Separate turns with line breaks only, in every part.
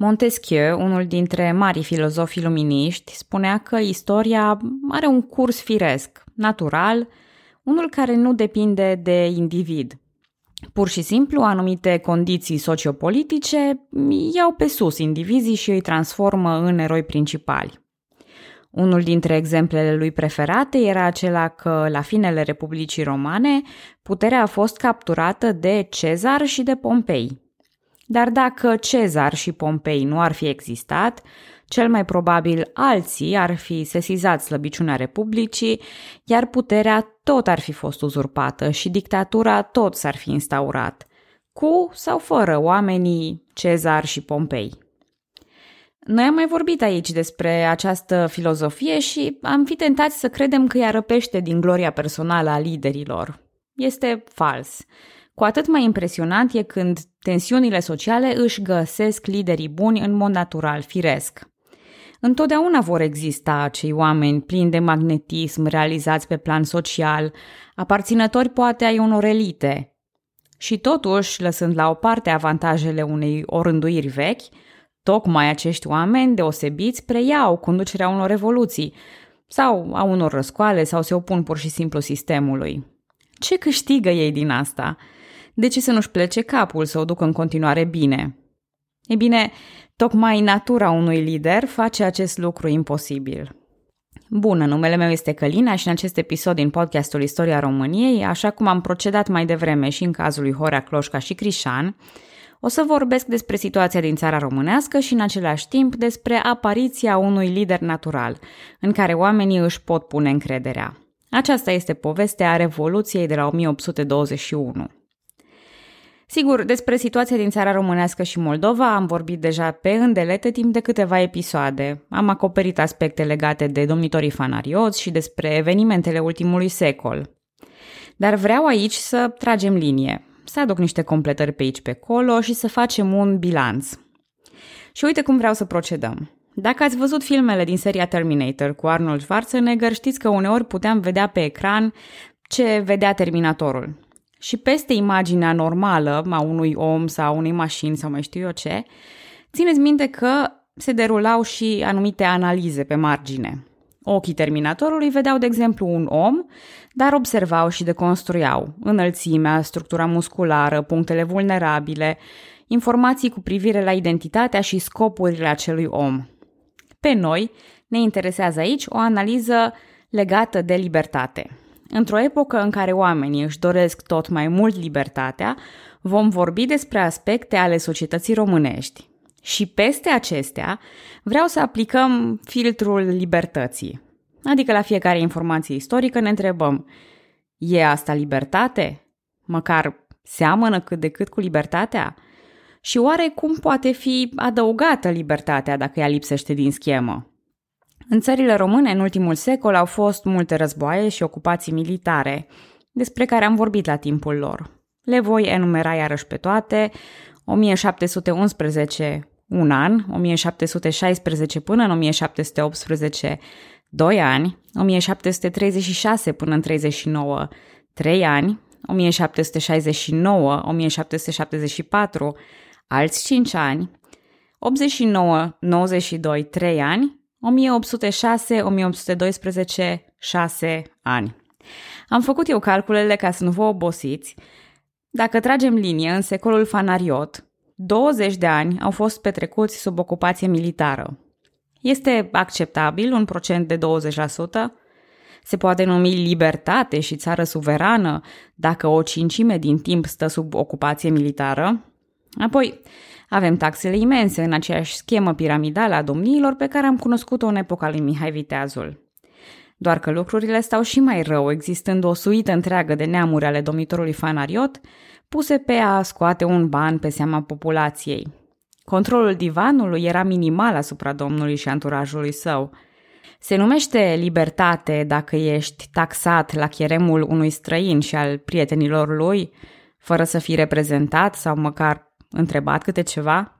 Montesquieu, unul dintre marii filozofi luminiști, spunea că istoria are un curs firesc, natural, unul care nu depinde de individ. Pur și simplu, anumite condiții sociopolitice iau pe sus indivizii și îi transformă în eroi principali. Unul dintre exemplele lui preferate era acela că, la finele Republicii Romane, puterea a fost capturată de Cezar și de Pompei. Dar dacă Cezar și Pompei nu ar fi existat, cel mai probabil alții ar fi sesizat slăbiciunea Republicii, iar puterea tot ar fi fost uzurpată și dictatura tot s-ar fi instaurat, cu sau fără oamenii Cezar și Pompei. Noi am mai vorbit aici despre această filozofie și am fi tentați să credem că ea răpește din gloria personală a liderilor. Este fals. Cu atât mai impresionant e când tensiunile sociale își găsesc liderii buni în mod natural, firesc. Întotdeauna vor exista acei oameni plini de magnetism, realizați pe plan social, aparținători poate ai unor elite. Și totuși, lăsând la o parte avantajele unei orânduiri vechi, tocmai acești oameni deosebiți preiau conducerea unor revoluții sau a unor răscoale sau se opun pur și simplu sistemului. Ce câștigă ei din asta? De ce să nu-și plece capul să o ducă în continuare bine? E bine, tocmai natura unui lider face acest lucru imposibil. Bună, numele meu este Călina și în acest episod din podcastul Istoria României, așa cum am procedat mai devreme și în cazul lui Horea Cloșca și Crișan, o să vorbesc despre situația din țara românească și în același timp despre apariția unui lider natural, în care oamenii își pot pune încrederea. Aceasta este povestea Revoluției de la 1821. Sigur, despre situația din țara românească și Moldova am vorbit deja pe îndelete timp de câteva episoade. Am acoperit aspecte legate de domnitorii fanarioți și despre evenimentele ultimului secol. Dar vreau aici să tragem linie, să aduc niște completări pe aici pe acolo și să facem un bilanț. Și uite cum vreau să procedăm. Dacă ați văzut filmele din seria Terminator cu Arnold Schwarzenegger, știți că uneori puteam vedea pe ecran ce vedea Terminatorul. Și peste imaginea normală a unui om sau unei mașini sau mai știu eu ce, țineți minte că se derulau și anumite analize pe margine. Ochii terminatorului vedeau, de exemplu, un om, dar observau și deconstruiau înălțimea, structura musculară, punctele vulnerabile, informații cu privire la identitatea și scopurile acelui om. Pe noi ne interesează aici o analiză legată de libertate. Într-o epocă în care oamenii își doresc tot mai mult libertatea, vom vorbi despre aspecte ale societății românești. Și peste acestea, vreau să aplicăm filtrul libertății. Adică la fiecare informație istorică ne întrebăm, e asta libertate? Măcar seamănă cât de cât cu libertatea? Și oare cum poate fi adăugată libertatea dacă ea lipsește din schemă? În țările române, în ultimul secol, au fost multe războaie și ocupații militare, despre care am vorbit la timpul lor. Le voi enumera iarăși pe toate. 1711, un an, 1716 până în 1718, 2 ani, 1736 până în 39, 3 ani, 1769, 1774, alți 5 ani, 89, 92, 3 ani 1806-1812, 6 ani. Am făcut eu calculele ca să nu vă obosiți. Dacă tragem linie în secolul fanariot, 20 de ani au fost petrecuți sub ocupație militară. Este acceptabil un procent de 20%? Se poate numi libertate și țară suverană dacă o cincime din timp stă sub ocupație militară? Apoi, avem taxele imense în aceeași schemă piramidală a domniilor pe care am cunoscut-o în epoca lui Mihai Viteazul. Doar că lucrurile stau și mai rău, existând o suită întreagă de neamuri ale domnitorului fanariot, puse pe a scoate un ban pe seama populației. Controlul divanului era minimal asupra domnului și anturajului său. Se numește libertate dacă ești taxat la cheremul unui străin și al prietenilor lui, fără să fii reprezentat sau măcar întrebat câte ceva?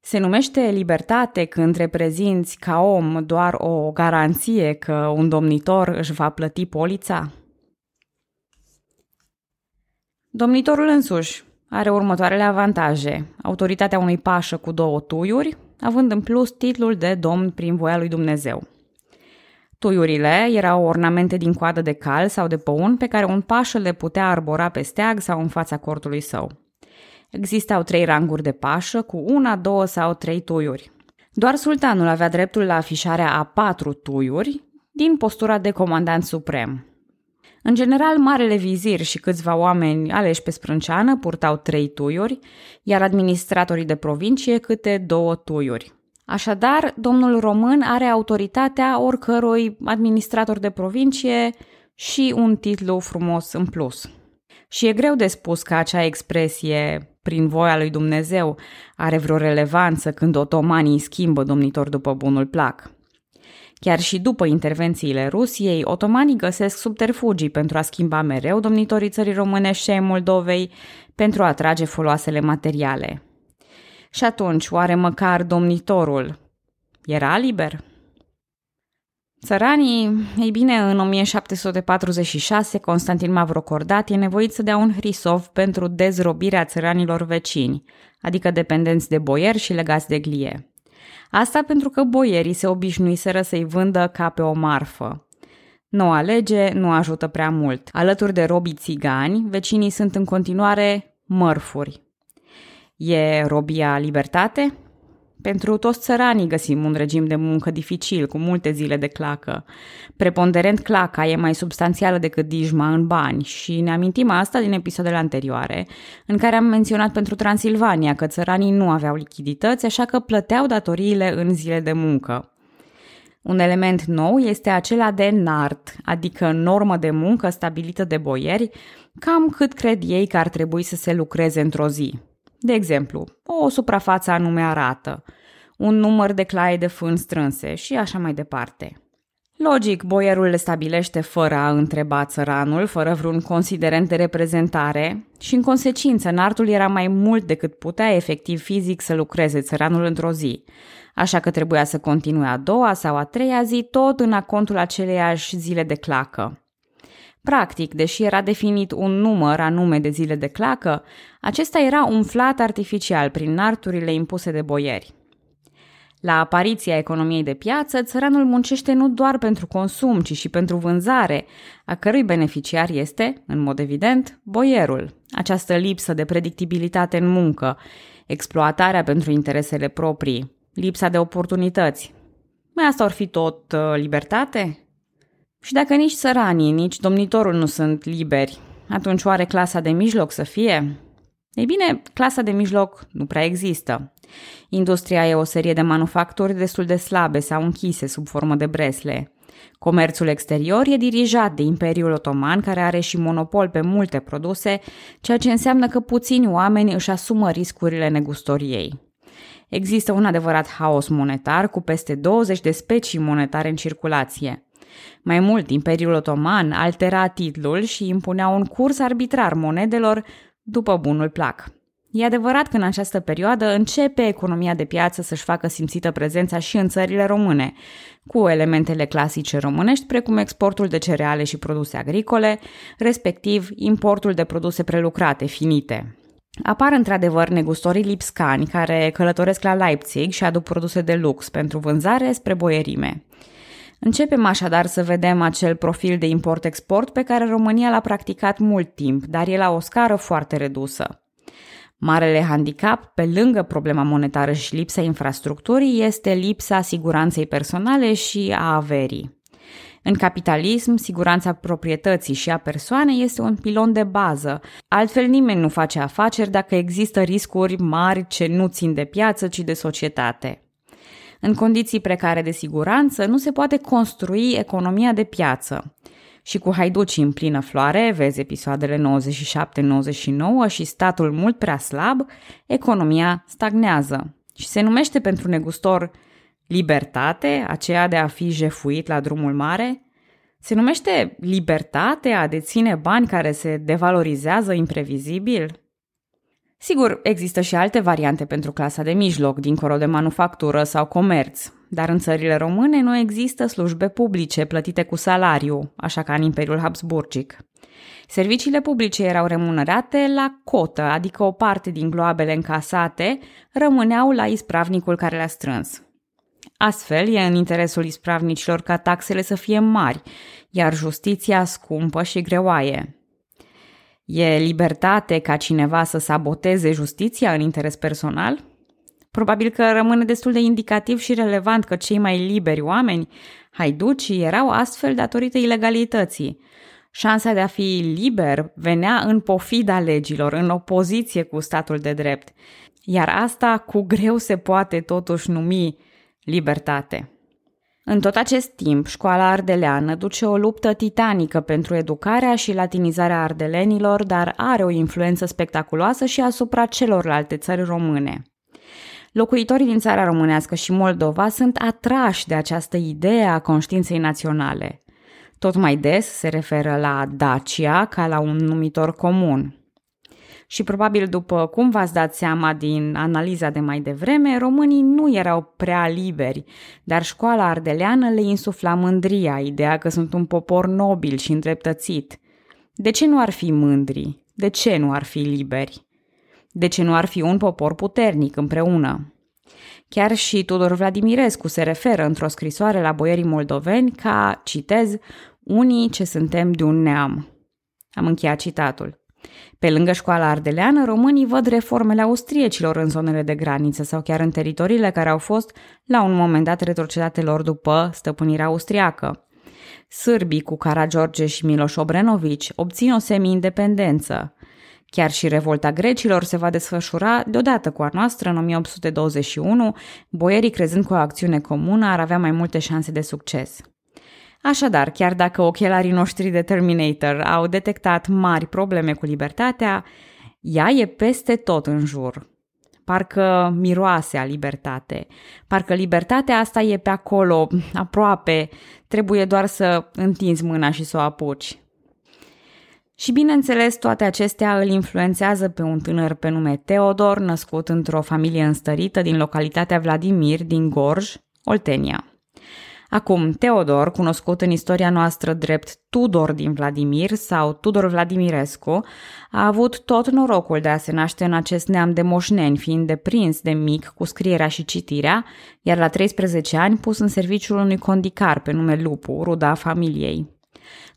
Se numește libertate când reprezinți ca om doar o garanție că un domnitor își va plăti polița? Domnitorul însuși, are următoarele avantaje. Autoritatea unui pașă cu două tuiuri, având în plus titlul de domn prin voia lui Dumnezeu. Tuiurile erau ornamente din coadă de cal sau de păun pe care un pașă le putea arbora pe steag sau în fața cortului său. Existau trei ranguri de pașă cu una, două sau trei tuiuri. Doar sultanul avea dreptul la afișarea a patru tuiuri din postura de comandant suprem. În general, marele vizir și câțiva oameni aleși pe sprânceană purtau trei tuiuri, iar administratorii de provincie câte două tuiuri. Așadar, domnul român are autoritatea oricărui administrator de provincie și un titlu frumos în plus. Și e greu de spus că acea expresie prin voia lui Dumnezeu are vreo relevanță când otomanii schimbă domnitor după bunul plac. Chiar și după intervențiile Rusiei, otomanii găsesc subterfugii pentru a schimba mereu domnitorii țării românești și ai Moldovei pentru a atrage foloasele materiale. Și atunci, oare măcar domnitorul era liber? Țăranii, ei bine, în 1746, Constantin Mavrocordat e nevoit să dea un hrisov pentru dezrobirea țăranilor vecini, adică dependenți de boieri și legați de glie. Asta pentru că boierii se obișnuiseră să-i vândă ca pe o marfă. Noua lege nu ajută prea mult. Alături de robii țigani, vecinii sunt în continuare mărfuri. E robia libertate? Pentru toți țăranii găsim un regim de muncă dificil, cu multe zile de clacă. Preponderent claca e mai substanțială decât dijma în bani și ne amintim asta din episoadele anterioare, în care am menționat pentru Transilvania că țăranii nu aveau lichidități, așa că plăteau datoriile în zile de muncă. Un element nou este acela de NART, adică normă de muncă stabilită de boieri, cam cât cred ei că ar trebui să se lucreze într-o zi. De exemplu, o suprafață anume arată, un număr de claie de fân strânse și așa mai departe. Logic, boierul le stabilește fără a întreba țăranul, fără vreun considerent de reprezentare și, în consecință, nartul era mai mult decât putea efectiv fizic să lucreze țăranul într-o zi, așa că trebuia să continue a doua sau a treia zi tot în acontul aceleiași zile de clacă. Practic, deși era definit un număr anume de zile de clacă, acesta era umflat artificial prin narturile impuse de boieri. La apariția economiei de piață, țăranul muncește nu doar pentru consum, ci și pentru vânzare, a cărui beneficiar este, în mod evident, boierul. Această lipsă de predictibilitate în muncă, exploatarea pentru interesele proprii, lipsa de oportunități. Mai asta ar fi tot uh, libertate? Și dacă nici țăranii, nici domnitorul nu sunt liberi, atunci oare clasa de mijloc să fie? Ei bine, clasa de mijloc nu prea există. Industria e o serie de manufacturi destul de slabe sau închise sub formă de bresle. Comerțul exterior e dirijat de Imperiul Otoman, care are și monopol pe multe produse, ceea ce înseamnă că puțini oameni își asumă riscurile negustoriei. Există un adevărat haos monetar cu peste 20 de specii monetare în circulație. Mai mult, Imperiul Otoman altera titlul și impunea un curs arbitrar monedelor după bunul plac. E adevărat că în această perioadă începe economia de piață să-și facă simțită prezența și în țările române, cu elementele clasice românești, precum exportul de cereale și produse agricole, respectiv importul de produse prelucrate, finite. Apar într-adevăr negustorii lipscani care călătoresc la Leipzig și aduc produse de lux pentru vânzare spre boierime. Începem așadar să vedem acel profil de import-export pe care România l-a practicat mult timp, dar e la o scară foarte redusă. Marele handicap, pe lângă problema monetară și lipsa infrastructurii, este lipsa siguranței personale și a averii. În capitalism, siguranța proprietății și a persoanei este un pilon de bază. Altfel nimeni nu face afaceri dacă există riscuri mari ce nu țin de piață, ci de societate. În condiții precare de siguranță, nu se poate construi economia de piață. Și cu haiducii în plină floare, vezi episoadele 97-99 și statul mult prea slab, economia stagnează. Și se numește pentru negustor libertate, aceea de a fi jefuit la drumul mare, se numește libertate a deține bani care se devalorizează imprevizibil? Sigur, există și alte variante pentru clasa de mijloc, dincolo de manufactură sau comerț. dar în țările române nu există slujbe publice plătite cu salariu, așa ca în Imperiul Habsburgic. Serviciile publice erau remunerate la cotă, adică o parte din gloabele încasate rămâneau la ispravnicul care le-a strâns. Astfel, e în interesul ispravnicilor ca taxele să fie mari, iar justiția scumpă și greoaie. E libertate ca cineva să saboteze justiția în interes personal? Probabil că rămâne destul de indicativ și relevant că cei mai liberi oameni, haiducii, erau astfel datorită ilegalității. Șansa de a fi liber venea în pofida legilor, în opoziție cu statul de drept. Iar asta cu greu se poate totuși numi libertate. În tot acest timp, școala ardeleană duce o luptă titanică pentru educarea și latinizarea ardelenilor, dar are o influență spectaculoasă și asupra celorlalte țări române. Locuitorii din țara românească și Moldova sunt atrași de această idee a conștiinței naționale. Tot mai des se referă la Dacia ca la un numitor comun. Și probabil după cum v-ați dat seama din analiza de mai devreme, românii nu erau prea liberi, dar școala ardeleană le insufla mândria, ideea că sunt un popor nobil și îndreptățit. De ce nu ar fi mândri? De ce nu ar fi liberi? De ce nu ar fi un popor puternic împreună? Chiar și Tudor Vladimirescu se referă într-o scrisoare la boierii moldoveni ca, citez, unii ce suntem de un neam. Am încheiat citatul. Pe lângă școala ardeleană, românii văd reformele austriecilor în zonele de graniță sau chiar în teritoriile care au fost la un moment dat retrocedate lor după stăpânirea austriacă. Sârbii cu Karageorge și Miloș Obrenovici obțin o semi-independență. Chiar și revolta grecilor se va desfășura deodată cu a noastră în 1821, boierii crezând că o acțiune comună ar avea mai multe șanse de succes. Așadar, chiar dacă ochelarii noștri de Terminator au detectat mari probleme cu libertatea, ea e peste tot în jur. Parcă miroase a libertate. Parcă libertatea asta e pe acolo, aproape. Trebuie doar să întinzi mâna și să o apuci. Și bineînțeles, toate acestea îl influențează pe un tânăr pe nume Teodor, născut într-o familie înstărită din localitatea Vladimir din Gorj, Oltenia. Acum, Teodor, cunoscut în istoria noastră drept Tudor din Vladimir sau Tudor Vladimirescu, a avut tot norocul de a se naște în acest neam de moșneni, fiind deprins de mic cu scrierea și citirea, iar la 13 ani pus în serviciul unui condicar pe nume Lupu, ruda familiei.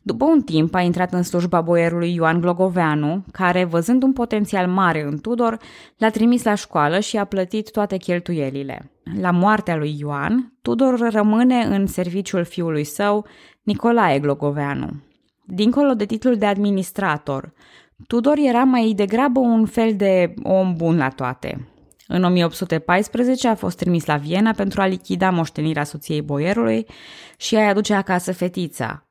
După un timp a intrat în slujba boierului Ioan Glogoveanu, care, văzând un potențial mare în Tudor, l-a trimis la școală și a plătit toate cheltuielile. La moartea lui Ioan, Tudor rămâne în serviciul fiului său, Nicolae Glogoveanu. Dincolo de titlul de administrator, Tudor era mai degrabă un fel de om bun la toate. În 1814 a fost trimis la Viena pentru a lichida moștenirea soției boierului și a-i aduce acasă fetița,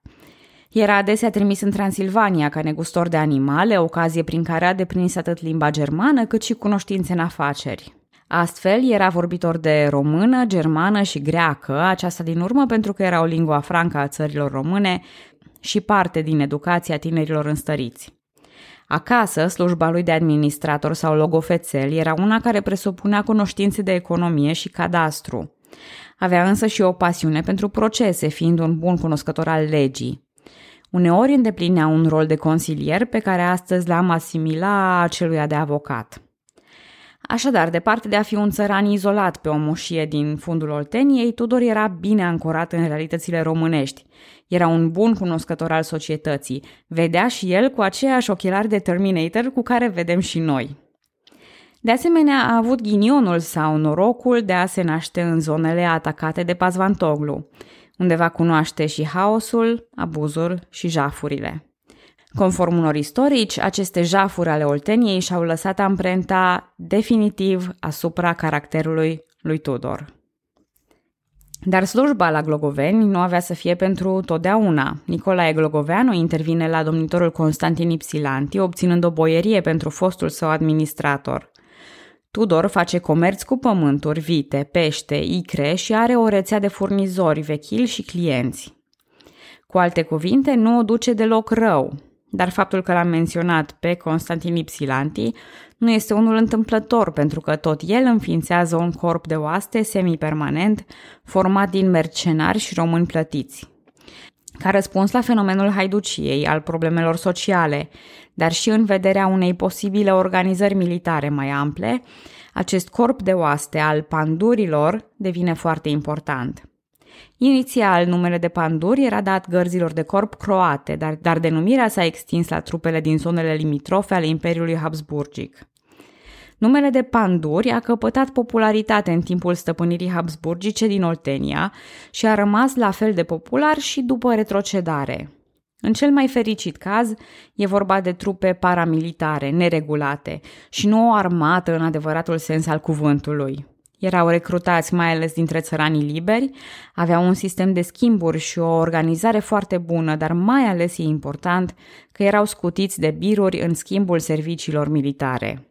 era adesea trimis în Transilvania ca negustor de animale, ocazie prin care a deprins atât limba germană cât și cunoștințe în afaceri. Astfel, era vorbitor de română, germană și greacă, aceasta din urmă pentru că era o lingua franca a țărilor române și parte din educația tinerilor înstăriți. Acasă, slujba lui de administrator sau logofețel era una care presupunea cunoștințe de economie și cadastru. Avea însă și o pasiune pentru procese, fiind un bun cunoscător al legii. Uneori îndeplinea un rol de consilier pe care astăzi l-am asimila celuia de avocat. Așadar, departe de a fi un țăran izolat pe o moșie din fundul Olteniei, Tudor era bine ancorat în realitățile românești. Era un bun cunoscător al societății. Vedea și el cu aceiași ochelari de Terminator cu care vedem și noi. De asemenea, a avut ghinionul sau norocul de a se naște în zonele atacate de Pazvantoglu unde va cunoaște și haosul, abuzul și jafurile. Conform unor istorici, aceste jafuri ale Olteniei și-au lăsat amprenta definitiv asupra caracterului lui Tudor. Dar slujba la Glogoveni nu avea să fie pentru totdeauna. Nicolae Glogoveanu intervine la domnitorul Constantin Ipsilanti, obținând o boierie pentru fostul său administrator. Tudor face comerț cu pământuri, vite, pește, icre și are o rețea de furnizori, vechili și clienți. Cu alte cuvinte, nu o duce deloc rău. dar faptul că l-am menționat pe Constantin Ipsilanti nu este unul întâmplător pentru că tot el înființează un corp de oaste semipermanent format din mercenari și români plătiți. Ca răspuns la fenomenul haiduciei, al problemelor sociale, dar și în vederea unei posibile organizări militare mai ample, acest corp de oaste al pandurilor devine foarte important. Inițial, numele de panduri era dat gărzilor de corp croate, dar, dar denumirea s-a extins la trupele din zonele limitrofe ale Imperiului Habsburgic. Numele de panduri a căpătat popularitate în timpul stăpânirii habsburgice din Oltenia și a rămas la fel de popular și după retrocedare. În cel mai fericit caz, e vorba de trupe paramilitare, neregulate și nu o armată în adevăratul sens al cuvântului. Erau recrutați mai ales dintre țăranii liberi, aveau un sistem de schimburi și o organizare foarte bună, dar mai ales e important că erau scutiți de biruri în schimbul serviciilor militare.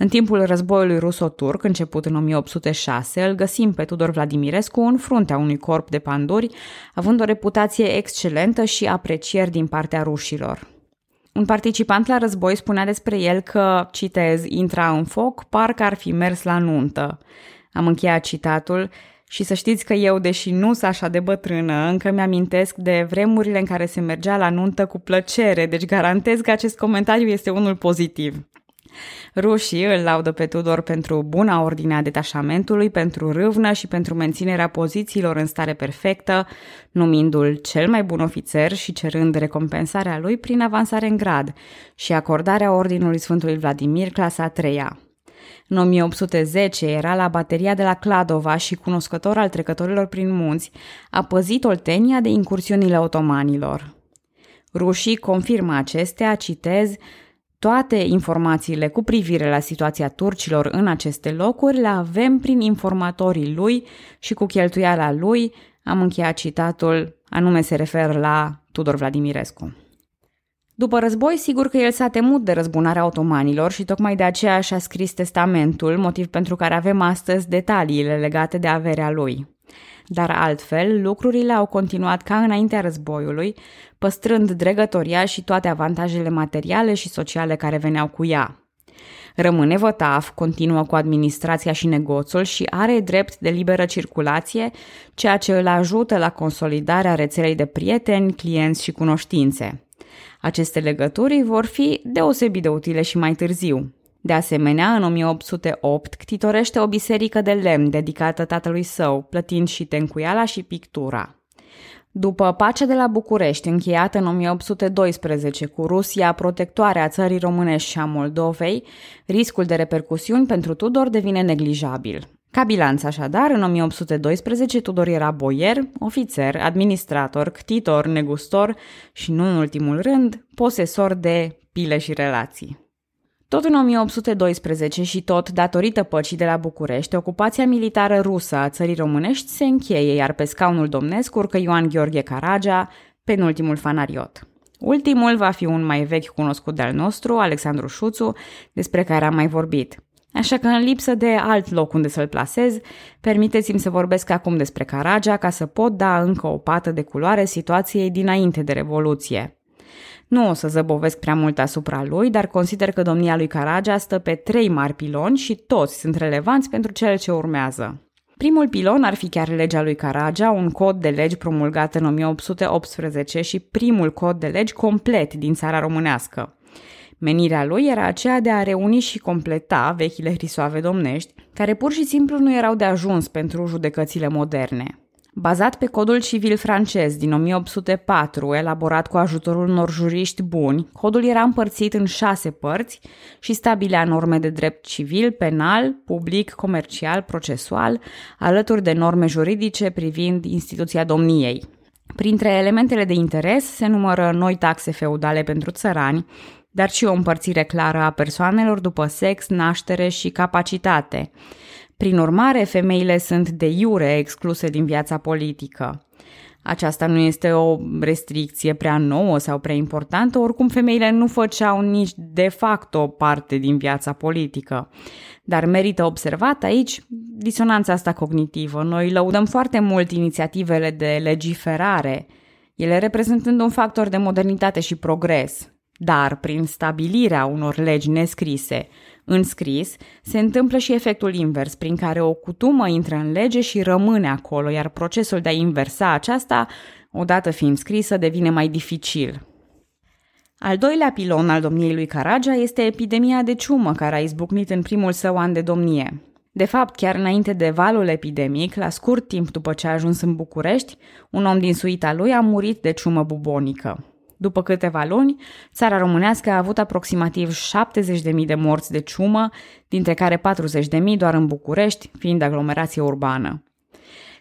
În timpul războiului ruso-turc, început în 1806, îl găsim pe Tudor Vladimirescu în fruntea unui corp de panduri, având o reputație excelentă și aprecieri din partea rușilor. Un participant la război spunea despre el că, citez, intra în foc, parcă ar fi mers la nuntă. Am încheiat citatul și să știți că eu, deși nu sunt așa de bătrână, încă mi-amintesc de vremurile în care se mergea la nuntă cu plăcere, deci garantez că acest comentariu este unul pozitiv. Rușii îl laudă pe Tudor pentru buna ordine a detașamentului, pentru râvnă și pentru menținerea pozițiilor în stare perfectă, numindu-l cel mai bun ofițer și cerând recompensarea lui prin avansare în grad și acordarea ordinului Sfântului Vladimir clasa a treia. În 1810 era la bateria de la Cladova și cunoscător al trecătorilor prin munți, a păzit Oltenia de incursiunile otomanilor. Rușii confirmă acestea, citez, toate informațiile cu privire la situația turcilor în aceste locuri le avem prin informatorii lui și cu cheltuiala lui, am încheiat citatul, anume se referă la Tudor Vladimirescu. După război, sigur că el s-a temut de răzbunarea otomanilor și tocmai de aceea și-a scris testamentul, motiv pentru care avem astăzi detaliile legate de averea lui. Dar altfel, lucrurile au continuat ca înaintea războiului, păstrând dregătoria și toate avantajele materiale și sociale care veneau cu ea. Rămâne vătaf, continuă cu administrația și negoțul și are drept de liberă circulație, ceea ce îl ajută la consolidarea rețelei de prieteni, clienți și cunoștințe. Aceste legături vor fi deosebit de utile și mai târziu. De asemenea, în 1808, ctitorește o biserică de lemn dedicată tatălui său, plătind și tencuiala și pictura. După pacea de la București, încheiată în 1812 cu Rusia protectoare a țării românești și a Moldovei, riscul de repercusiuni pentru Tudor devine neglijabil. Ca bilanț așadar, în 1812 Tudor era boier, ofițer, administrator, ctitor, negustor și, nu în ultimul rând, posesor de pile și relații. Tot în 1812 și tot datorită păcii de la București, ocupația militară rusă a țării românești se încheie, iar pe scaunul domnesc urcă Ioan Gheorghe Caragea, penultimul fanariot. Ultimul va fi un mai vechi cunoscut de-al nostru, Alexandru Șuțu, despre care am mai vorbit. Așa că, în lipsă de alt loc unde să-l plasez, permiteți-mi să vorbesc acum despre Caragea ca să pot da încă o pată de culoare situației dinainte de Revoluție. Nu o să zăbovesc prea mult asupra lui, dar consider că domnia lui Caragea stă pe trei mari piloni și toți sunt relevanți pentru cel ce urmează. Primul pilon ar fi chiar legea lui Caragea, un cod de legi promulgat în 1818 și primul cod de legi complet din țara românească. Menirea lui era aceea de a reuni și completa vechile hrisoave domnești, care pur și simplu nu erau de ajuns pentru judecățile moderne. Bazat pe codul civil francez din 1804, elaborat cu ajutorul unor juriști buni, codul era împărțit în șase părți și stabilea norme de drept civil, penal, public, comercial, procesual, alături de norme juridice privind instituția domniei. Printre elementele de interes se numără noi taxe feudale pentru țărani, dar și o împărțire clară a persoanelor după sex, naștere și capacitate – prin urmare, femeile sunt de iure excluse din viața politică. Aceasta nu este o restricție prea nouă sau prea importantă, oricum femeile nu făceau nici de fapt o parte din viața politică. Dar merită observat aici disonanța asta cognitivă. Noi lăudăm foarte mult inițiativele de legiferare, ele reprezentând un factor de modernitate și progres. Dar prin stabilirea unor legi nescrise în scris, se întâmplă și efectul invers, prin care o cutumă intră în lege și rămâne acolo, iar procesul de a inversa aceasta, odată fiind scrisă, devine mai dificil. Al doilea pilon al domniei lui Caragea este epidemia de ciumă care a izbucnit în primul său an de domnie. De fapt, chiar înainte de valul epidemic, la scurt timp după ce a ajuns în București, un om din suita lui a murit de ciumă bubonică. După câteva luni, țara românească a avut aproximativ 70.000 de morți de ciumă, dintre care 40.000 doar în București, fiind aglomerație urbană.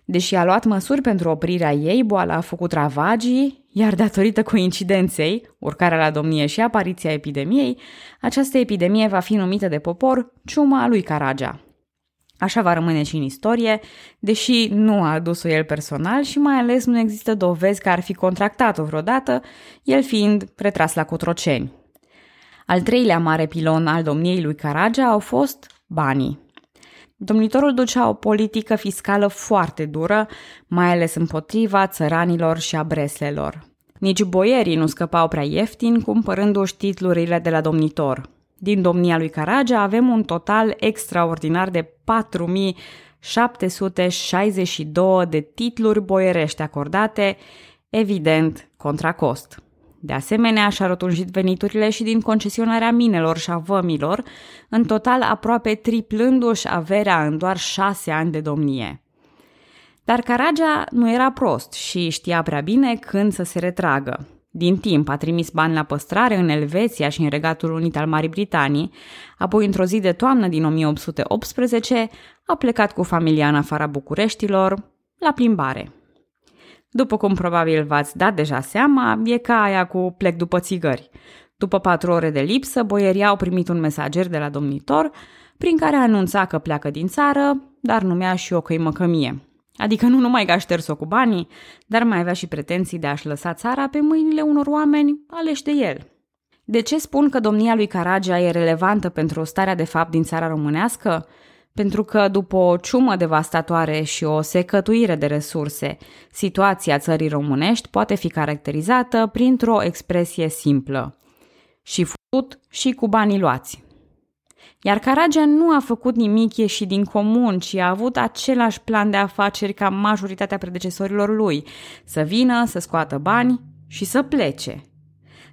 Deși a luat măsuri pentru oprirea ei, boala a făcut ravagii, iar datorită coincidenței, urcarea la domnie și apariția epidemiei, această epidemie va fi numită de popor ciuma lui Caragea. Așa va rămâne și în istorie, deși nu a adus-o el personal și mai ales nu există dovezi că ar fi contractat-o vreodată, el fiind retras la Cotroceni. Al treilea mare pilon al domniei lui Caragea au fost banii. Domnitorul ducea o politică fiscală foarte dură, mai ales împotriva țăranilor și a breslelor. Nici boierii nu scăpau prea ieftin cumpărându-și titlurile de la domnitor – din domnia lui Caragea avem un total extraordinar de 4762 de titluri boierești acordate, evident, contra cost. De asemenea, și-a rotunjit veniturile și din concesionarea minelor și a vămilor, în total aproape triplându-și averea în doar șase ani de domnie. Dar Caragea nu era prost și știa prea bine când să se retragă. Din timp a trimis bani la păstrare în Elveția și în Regatul Unit al Marii Britanii, apoi într-o zi de toamnă din 1818 a plecat cu familia în afara Bucureștilor la plimbare. După cum probabil v-ați dat deja seama, e ca aia cu plec după țigări. După patru ore de lipsă, boierii au primit un mesager de la domnitor prin care anunța că pleacă din țară, dar numea și o căimăcămie. Adică nu numai că a șters-o cu banii, dar mai avea și pretenții de a-și lăsa țara pe mâinile unor oameni aleși de el. De ce spun că domnia lui Caragea e relevantă pentru starea de fapt din țara românească? Pentru că după o ciumă devastatoare și o secătuire de resurse, situația țării românești poate fi caracterizată printr-o expresie simplă. Și fut și cu banii luați. Iar Caragea nu a făcut nimic ieșit din comun, ci a avut același plan de afaceri ca majoritatea predecesorilor lui, să vină, să scoată bani și să plece.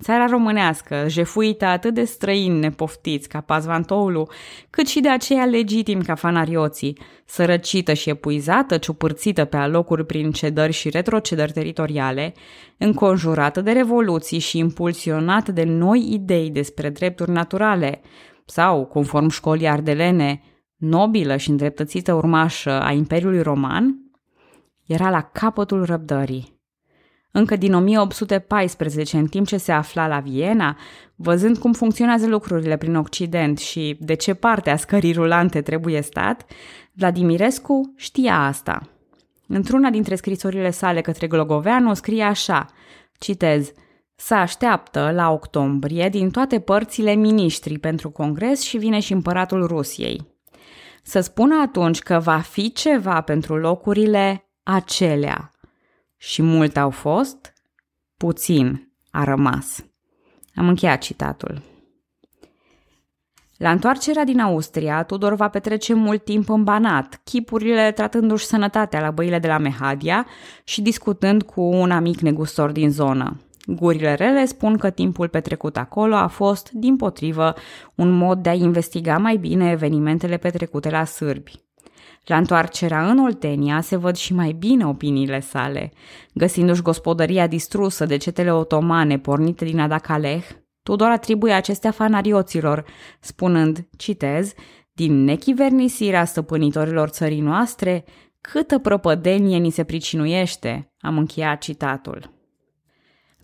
Țara românească, jefuită atât de străini nepoftiți ca Pazvantoulu, cât și de aceia legitim ca fanarioții, sărăcită și epuizată, ciupârțită pe alocuri prin cedări și retrocedări teritoriale, înconjurată de revoluții și impulsionată de noi idei despre drepturi naturale, sau, conform școlii ardelene, nobilă și îndreptățită urmașă a Imperiului Roman, era la capătul răbdării. Încă din 1814, în timp ce se afla la Viena, văzând cum funcționează lucrurile prin Occident și de ce parte a scării rulante trebuie stat, Vladimirescu știa asta. Într-una dintre scrisorile sale către Glogoveanu scrie așa, citez – să așteaptă la octombrie din toate părțile miniștri pentru congres și vine și împăratul Rusiei. Să spună atunci că va fi ceva pentru locurile acelea. Și mult au fost, puțin a rămas. Am încheiat citatul. La întoarcerea din Austria, Tudor va petrece mult timp în Banat, chipurile tratându-și sănătatea la băile de la Mehadia și discutând cu un amic negustor din zonă. Gurile rele spun că timpul petrecut acolo a fost, din potrivă, un mod de a investiga mai bine evenimentele petrecute la sârbi. La întoarcerea în Oltenia se văd și mai bine opiniile sale. Găsindu-și gospodăria distrusă de cetele otomane pornite din Adacaleh, Tudor atribuie acestea fanarioților, spunând, citez, din nechivernisirea stăpânitorilor țării noastre, câtă prăpădenie ni se pricinuiește, am încheiat citatul.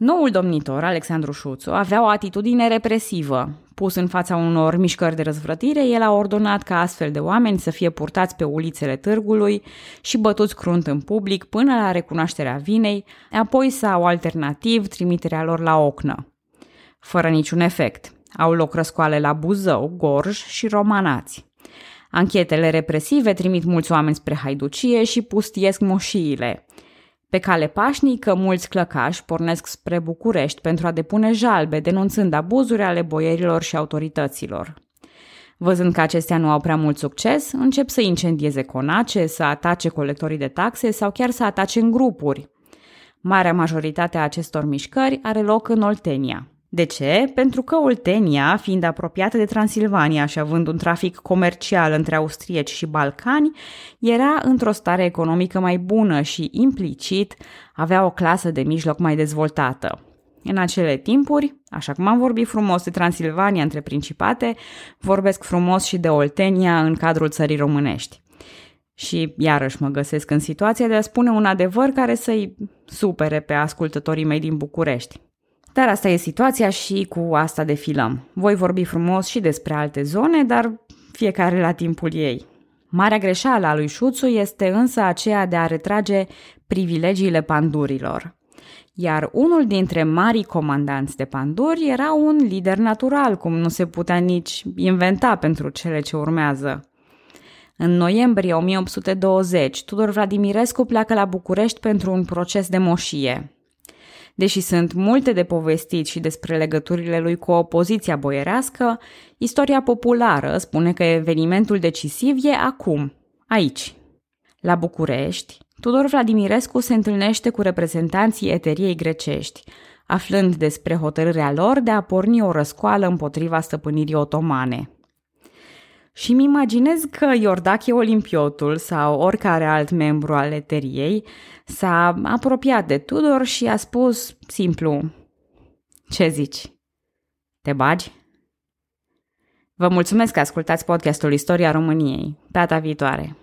Noul domnitor, Alexandru Șuțu, avea o atitudine represivă. Pus în fața unor mișcări de răzvrătire, el a ordonat ca astfel de oameni să fie purtați pe ulițele târgului și bătuți crunt în public până la recunoașterea vinei, apoi sau alternativ trimiterea lor la ocnă. Fără niciun efect. Au loc răscoale la Buzău, Gorj și Romanați. Anchetele represive trimit mulți oameni spre haiducie și pustiesc moșiile – Pe cale pașnică, mulți clăcași pornesc spre București pentru a depune jalbe, denunțând abuzuri ale boierilor și autorităților. Văzând că acestea nu au prea mult succes, încep să incendieze conace, să atace colectorii de taxe sau chiar să atace în grupuri. Marea majoritate a acestor mișcări are loc în Oltenia. De ce? Pentru că Oltenia, fiind apropiată de Transilvania și având un trafic comercial între austrieci și balcani, era într-o stare economică mai bună și, implicit, avea o clasă de mijloc mai dezvoltată. În acele timpuri, așa cum am vorbit frumos de Transilvania între principate, vorbesc frumos și de Oltenia în cadrul țării românești. Și iarăși mă găsesc în situația de a spune un adevăr care să-i supere pe ascultătorii mei din București. Dar asta e situația și cu asta defilăm. Voi vorbi frumos și despre alte zone, dar fiecare la timpul ei. Marea greșeală a lui Șuțu este însă aceea de a retrage privilegiile pandurilor. Iar unul dintre marii comandanți de panduri era un lider natural, cum nu se putea nici inventa pentru cele ce urmează. În noiembrie 1820, Tudor Vladimirescu pleacă la București pentru un proces de moșie. Deși sunt multe de povestit și despre legăturile lui cu opoziția boierească, istoria populară spune că evenimentul decisiv e acum, aici. La București, Tudor Vladimirescu se întâlnește cu reprezentanții eteriei grecești, aflând despre hotărârea lor de a porni o răscoală împotriva stăpânirii otomane. Și mi imaginez că Iordache Olimpiotul sau oricare alt membru al eteriei s-a apropiat de Tudor și a spus simplu Ce zici? Te bagi? Vă mulțumesc că ascultați podcastul Istoria României. Data viitoare!